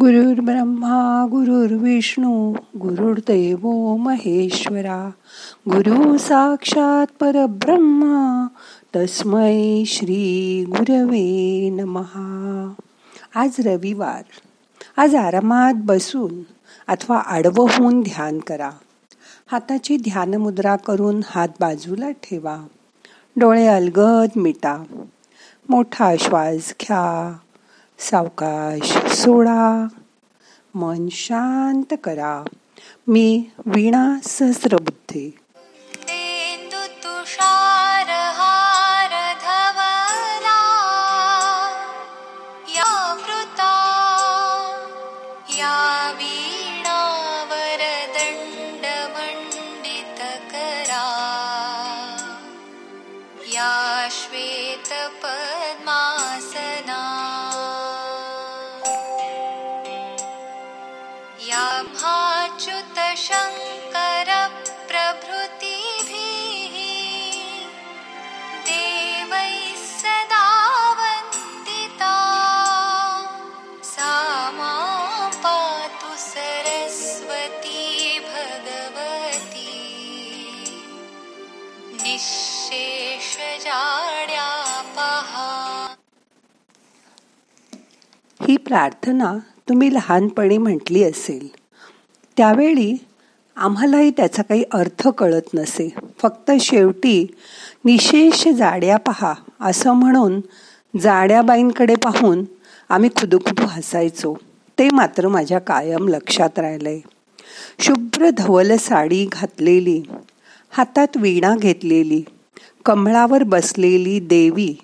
गुरुर् ब्रह्मा गुरुर्विष्णू गुरुर्देव महेश्वरा. गुरु साक्षात परब्रह्मा तस्मै श्री गुरवे नमहा आज रविवार. आज आरामात बसून अथवा आडवं होऊन ध्यान करा. हाताची ध्यानमुद्रा करून हात बाजूला ठेवा. डोळे अलगद मिटा. मोठा श्वास घ्या. सावकाश सोडा. मन शांत करा. मी वीणा सहस्रबुद्धे. ही प्रार्थना तुम्ही लहानपणी म्हटली असेल. त्यावेळी आम्हालाही त्याचा काही अर्थ कळत नसे. फक्त शेवटी निशेष जाड्या पहा असं म्हणून जाड्याबाईंकडे पाहून आम्ही खुदुखुदू हसायचो. ते मात्र माझ्या कायम लक्षात राहिलंय. शुभ्र धवल साडी घातलेली. हातात वीणा घेतलेली कमळावर बसलेली देवी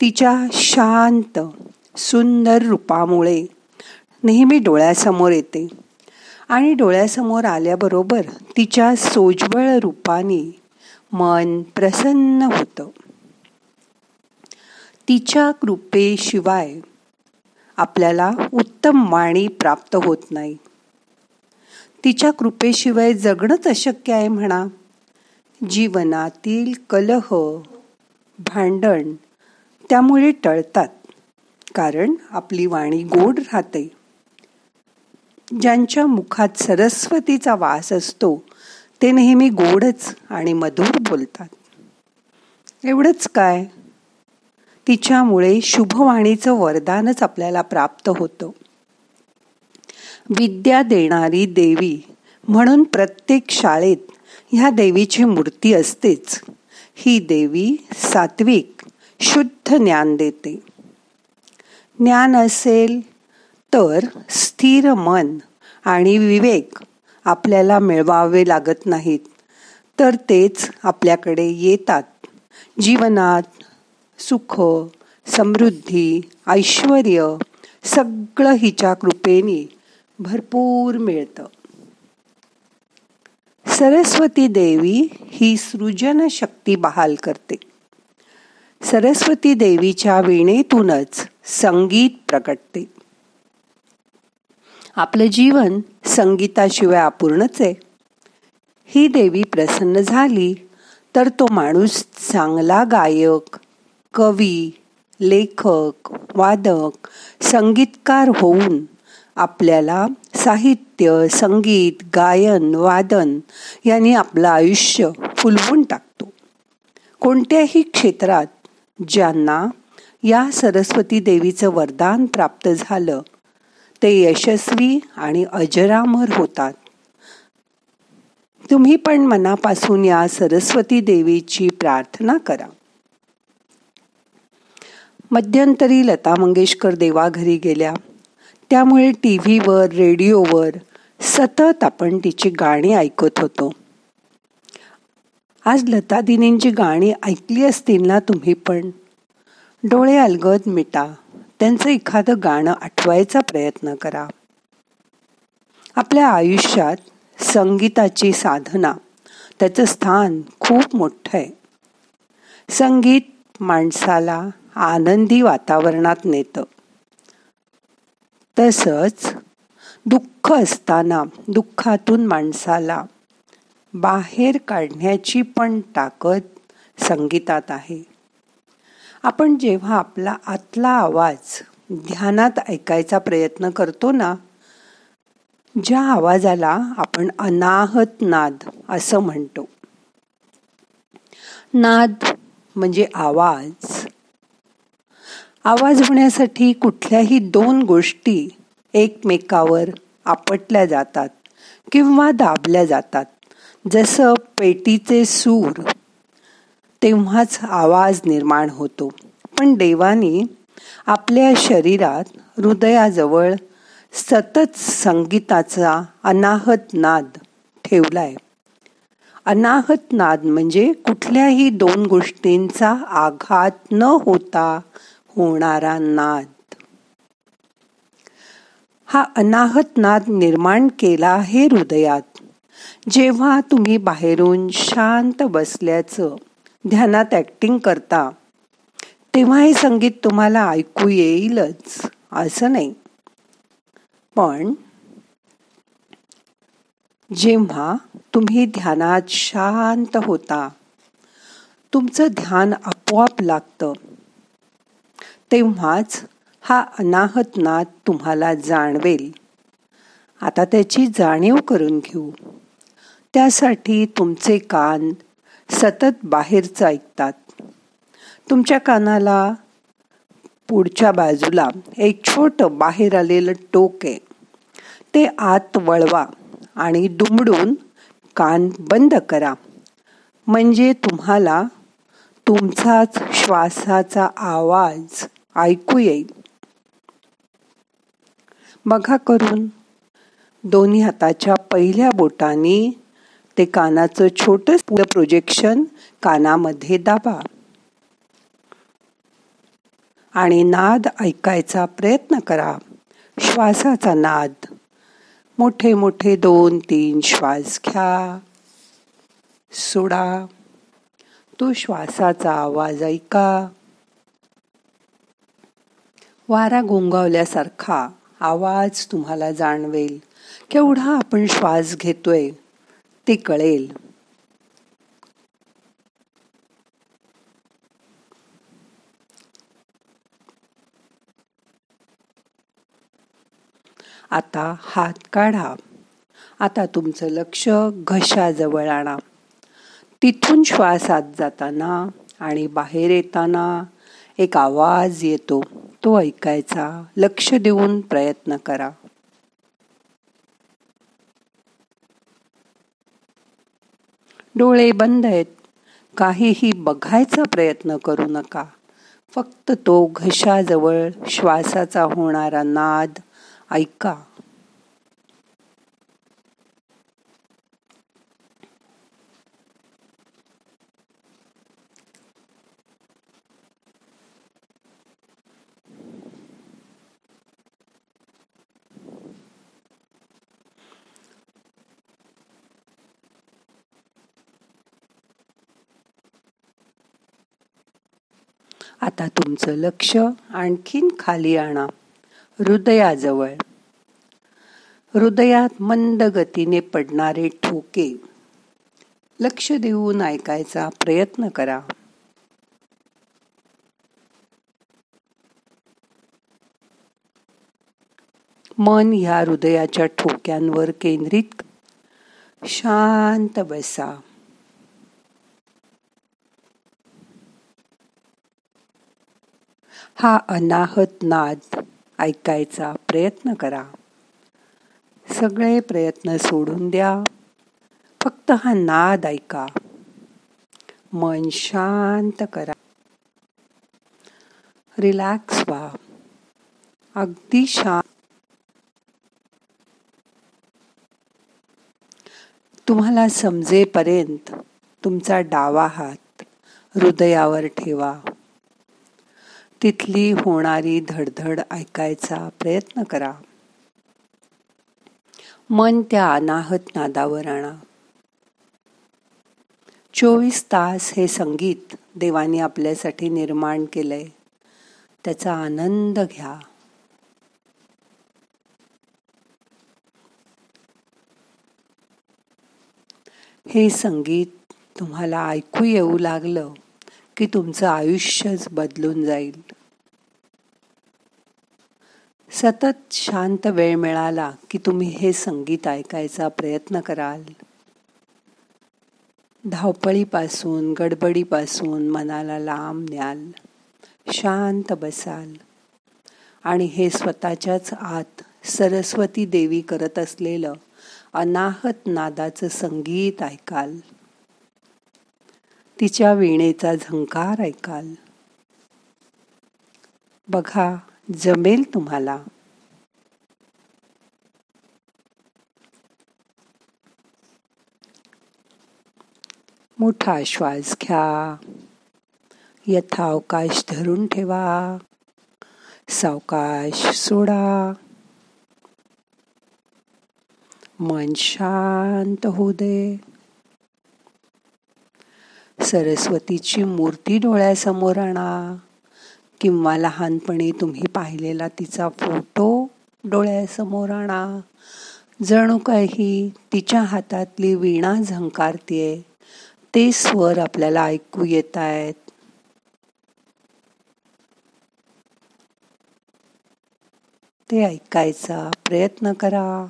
तिच्या शांत सुंदर रूपामुळे नेहमी डोळ्यासमोर येते. आणि डोळ्यासमोर आल्याबरोबर तिच्या सोज्वळ रूपाने मन प्रसन्न होतं. तिच्या कृपेशिवाय आपल्याला उत्तम वाणी प्राप्त होत नाही. तिच्या कृपेशिवाय जगणंच अशक्य आहे म्हणा. जीवनातील कलह भांडण त्यामुळे टळतात. कारण आपली वाणी गोड राहते. ज्यांच्या मुखात सरस्वतीचा वास असतो ते नेहमी गोडच आणि मधुर बोलतात. एवढंच काय? तिच्यामुळे शुभवाणीचं वरदानच आपल्याला प्राप्त होतं. विद्या देणारी देवी म्हणून प्रत्येक शाळेत ह्या देवीची मूर्ती असतेच. ही देवी सात्विक शुद्ध ज्ञान देते. ज्ञान असेल तर स्थिर मन आणि विवेक आपल्याला मिळवावे लागत नाहीत. तर तेच आपल्याकडे येतात. जीवनात सुख समृद्धी ऐश्वर सगळं हिच्या कृपेने भरपूर मिळतं. सरस्वती देवी ही सृजन शक्ती बहाल करते. सरस्वती देवीच्या वीणेतूनच संगीत प्रकटते. आपलं जीवन संगीताशिवाय अपूर्णच आहे. ही देवी प्रसन्न झाली तर तो माणूस चांगला गायक कवी लेखक वादक संगीतकार होऊन आपल्याला साहित्य संगीत गायन वादन यांनी आपलं आयुष्य फुलवून टाकतो. कोणत्याही क्षेत्रात ज्यांना या सरस्वती देवीचं वरदान प्राप्त झालं ते यशस्वी आणि अजरामर होतात. तुम्ही पण मनापासून या सरस्वती देवीची प्रार्थना करा. मध्यंतरी लता मंगेशकर देवाघरी गेल्या. त्यामुळे टी व्हीवर रेडिओवर सतत आपण तिची गाणी ऐकत होतो. आज लता दिनींची गाणी ऐकली असतील ना तुम्ही पण? डोळे अलगद मिटा. त्यांचं एखादं गाणं आठवायचा प्रयत्न करा. आपल्या आयुष्यात संगीताची साधना त्याचं स्थान खूप मोठं आहे. संगीत माणसाला आनंदी वातावरणात नेतं. तसंच दुःख असताना दुःखातून माणसाला बाहेर काढण्याची पण ताकद संगीतात आहे. आपण जेव्हा आपला आतला आवाज ध्यानात ऐकायचा प्रयत्न करतो ना ज्या आवाजाला आपण अनाहत नाद असं म्हणतो. नाद म्हणजे आवाज आवाज होण्यासाठी कुठल्याही दोन गोष्टी एकमेकावर आपटल्या जातात किंवा दाबल्या जातात. जसं पेटीचे सूर तेव्हाच आवाज निर्माण होतो. पण देवानी आपल्या शरीरात हृदयाजवळ सतत संगीताचा अनाहत नाद ठेवलाय. अनाहत नाद म्हणजे कुठल्याही दोन गोष्टींचा आघात न होता होणारा नाद. हा अनाहत नाद निर्माण केला आहे हृदयात. जेव्हा तुम्ही बाहेरून शांत बसल्याचं ध्यानात ऍक्टिंग करता तेव्हा हे संगीत तुम्हाला ऐकू येईलच असं नाही. पण जेव्हा तुम्ही ध्यानात शांत होता तुमचं ध्यान आपोआप लागतं. तेव्हाच हा अनाहत नाद तुम्हाला जाणवेल. आता त्याची जाणीव करून घेऊ. त्यासाठी तुमचे कान सतत बाहेरचं ऐकतात. तुमच्या कानाला पुढच्या बाजूला एक छोट बाहेर आलेलं टोक आहे. ते आत वळवा आणि दुमडून कान बंद करा. म्हणजे तुम्हाला तुमचाच श्वासाचा आवाज ऐकू येईल. बघा करून. दोन्ही हाताच्या पहिल्या बोटांनी ते कानाचं छोट प्रोजेक्शन कानामध्ये दाबा. आणि नाद ऐकायचा प्रयत्न करा. श्वासाचा नाद. मोठे मोठे दोन तीन श्वास घ्या. सोडा. तो श्वासाचा आवाज ऐका. वारा गोंगावल्यासारखा आवाज तुम्हाला जाणवेल. केवढा आपण श्वास घेतोय ते कळेल. आता हात काढा. आता तुमचं लक्ष घशाजवळ आणा. तिथून श्वास आत जाताना आणि बाहेर येताना एक आवाज येतो. तो ऐकायचा. लक्ष देऊन प्रयत्न करा. डोळे बंद आहेत. काहीही बघायचा प्रयत्न करू नका. फक्त तो घशाजवळ श्वासाचा होणारा नाद ऐका. आता तुमचं लक्ष आणखीन खाली आणा. हृदयाजवळ. हृदयात मंद गतीने पडणारे ठोके. लक्ष देऊन ऐकायचा प्रयत्न करा. मन ह्या हृदयाच्या ठोक्यांवर केंद्रित. शांत बसा. हा अनाहत नाद ऐकायचा प्रयत्न करा. सगळे प्रयत्न सोडून द्या. फक्त हा नाद ऐका. मन शांत करा. रिलॅक्स व्हा. अगदी शांत तुम्हाला समजेपर्यंत तुमचा डावा हात हृदयावर ठेवा. तिथली होणारी धडधड ऐकायचा प्रयत्न करा. मन त्या अनाहत नादावर आणा. चोवीस तास हे संगीत देवाने आपल्यासाठी निर्माण केलंय. त्याचा आनंद घ्या. हे संगीत तुम्हाला ऐकू येऊ लागलं की तुमचं आयुष्यच बदलून जाईल. सतत शांत वेळ मिळाला की तुम्ही हे संगीत ऐकायचा प्रयत्न कराल. धावपळीपासून गडबडीपासून मनाला लांब न्याल. शांत बसाल. आणि हे स्वतःच्याच आत सरस्वती देवी करत असलेलं अनाहत नादाचं संगीत ऐकाल. तिच्या वीणेचा झंकार ऐकाल. बघा जमेल तुम्हाला. मोठा श्वास घ्या. यथावकाश धरून ठेवा. सावकाश सोडा. मन शांत होऊ दे. सरस्वतीची मूर्ती डोळ्यासमोर आणा. किंवा लहानपणी तुम्ही पाहिलेला तिचा फोटो डोळ्यासमोर आणा. जणू काही तिच्या हातातली वीणा झंकारतीये. ते स्वर आपल्याला ऐकू येत आहेत ते ऐकायचा प्रयत्न करा.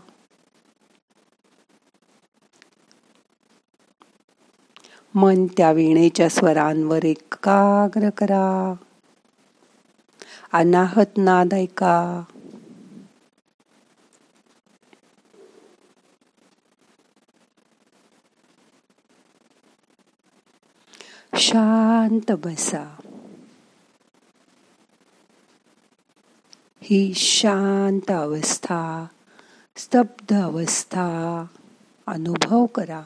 मन त्या वीणेच्या स्वरांवर एकाग्र करा. अनाहत नाद ऐका शांत बसा. ही शांत अवस्था स्तब्ध अवस्था अनुभव करा.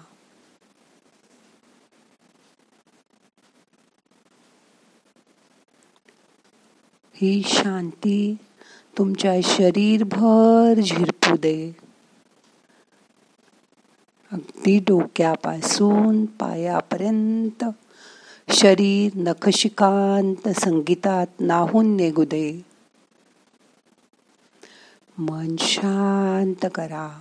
ही शांती तुमच्या शरीरभर झिरपू दे. अगदी डोक्यापासून पायापर्यंत शरीर नखशिकांत संगीतात नाहून निघू दे. मन शांत करा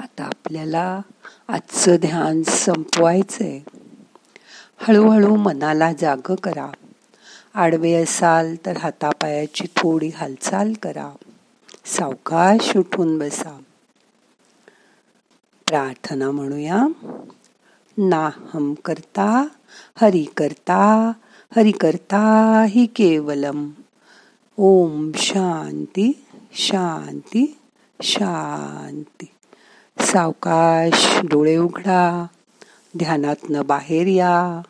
आता आपल्याला आजचं ध्यान संपवायचंय. हळूहळू मनाला जाग करा. आडवे असाल तर हातापायाची थोडी हालचाल करा. सावकाश उठून बसा. प्रार्थना म्हणूया. नाहम करता हरि करता हरि करता हि केवलम. ओम शांती शांती शांती. सावकाश डोळे उघडा ध्यानातनं बाहेर या.